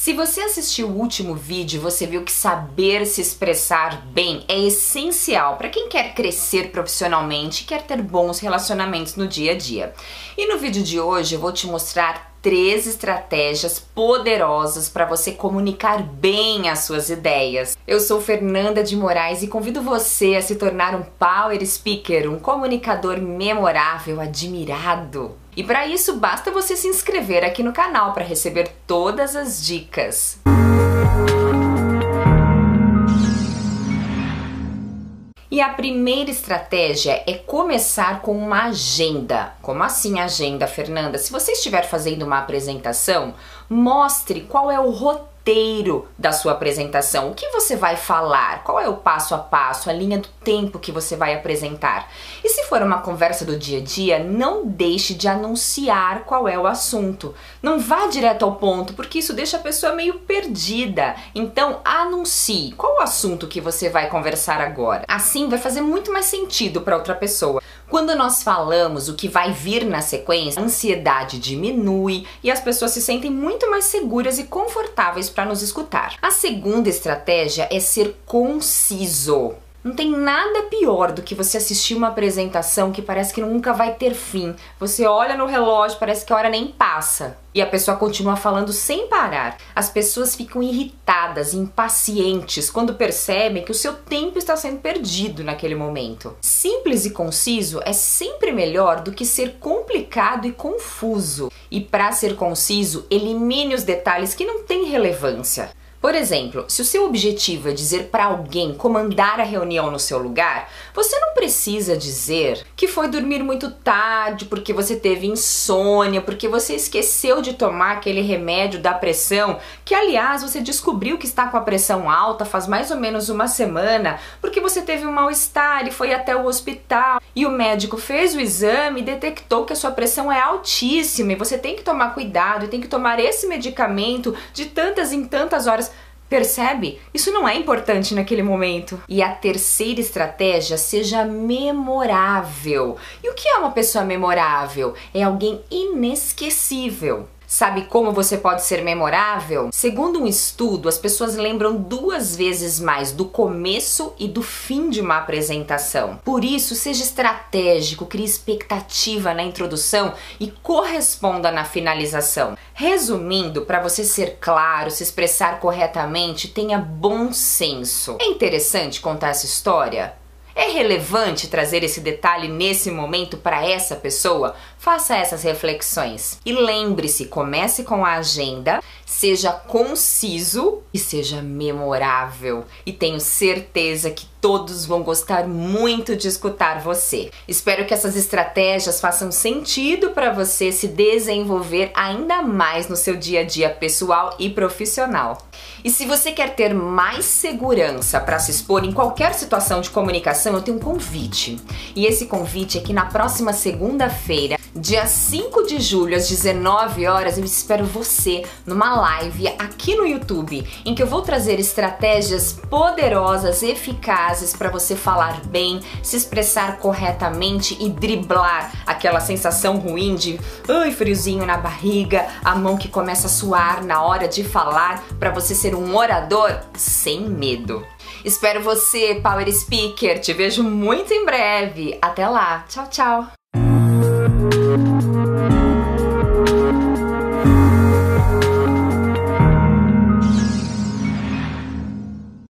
Se você assistiu o último vídeo, você viu que saber se expressar bem é essencial para quem quer crescer profissionalmente e quer ter bons relacionamentos no dia a dia. E no vídeo de hoje eu vou te mostrar três estratégias poderosas para você comunicar bem as suas ideias. Eu sou Fernanda de Moraes e convido você a se tornar um power speaker, um comunicador memorável, admirado. E para isso basta você se inscrever aqui no canal para receber todas as dicas. E a primeira estratégia é começar com uma agenda. Como assim agenda, Fernanda? Se você estiver fazendo uma apresentação, mostre qual é o roteiro roteiro da sua apresentação. O que você vai falar? Qual é o passo a passo, a linha do tempo que você vai apresentar? E se for uma conversa do dia a dia, não deixe de anunciar qual é o assunto. Não vá direto ao ponto, porque isso deixa a pessoa meio perdida. Então, anuncie qual o assunto que você vai conversar agora. Assim vai fazer muito mais sentido para outra pessoa. Quando nós falamos o que vai vir na sequência, a ansiedade diminui e as pessoas se sentem muito mais seguras e confortáveis para nos escutar. A segunda estratégia é ser conciso. Não tem nada pior do que você assistir uma apresentação que parece que nunca vai ter fim. Você olha no relógio, parece que a hora nem passa. E a pessoa continua falando sem parar. As pessoas ficam irritadas, impacientes quando percebem que o seu tempo está sendo perdido naquele momento. Simples e conciso é sempre melhor do que ser complicado e confuso. E para ser conciso, elimine os detalhes que não têm relevância. Por exemplo, se o seu objetivo é dizer para alguém comandar a reunião no seu lugar, você não precisa dizer que foi dormir muito tarde porque você teve insônia, porque você esqueceu de tomar aquele remédio da pressão, que aliás você descobriu que está com a pressão alta faz mais ou menos uma semana, porque você teve um mal-estar e foi até o hospital e o médico fez o exame e detectou que a sua pressão é altíssima e você tem que tomar cuidado e tem que tomar esse medicamento de tantas em tantas horas. Percebe? Isso não é importante naquele momento. E a terceira estratégia, seja memorável. E o que é uma pessoa memorável? É alguém inesquecível. Sabe como você pode ser memorável? Segundo um estudo, as pessoas lembram duas vezes mais do começo e do fim de uma apresentação. Por isso, seja estratégico, crie expectativa na introdução e corresponda na finalização. Resumindo, para você ser claro, se expressar corretamente, tenha bom senso. É interessante contar essa história? Relevante trazer esse detalhe nesse momento para essa pessoa? Faça essas reflexões. E lembre-se, comece com a agenda, seja conciso e seja memorável. E tenho certeza que todos vão gostar muito de escutar você. Espero que essas estratégias façam sentido para você se desenvolver ainda mais no seu dia a dia pessoal e profissional. E se você quer ter mais segurança para se expor em qualquer situação de comunicação, eu tenho um convite. E esse convite é que na próxima segunda-feira Dia 5 de julho, às 19 horas, eu espero você numa live aqui no YouTube, em que eu vou trazer estratégias poderosas, eficazes para você falar bem, se expressar corretamente e driblar aquela sensação ruim de ai, friozinho na barriga, a mão que começa a suar na hora de falar, para você ser um orador sem medo. Espero você, Power Speaker. Te vejo muito em breve. Até lá. Tchau, tchau.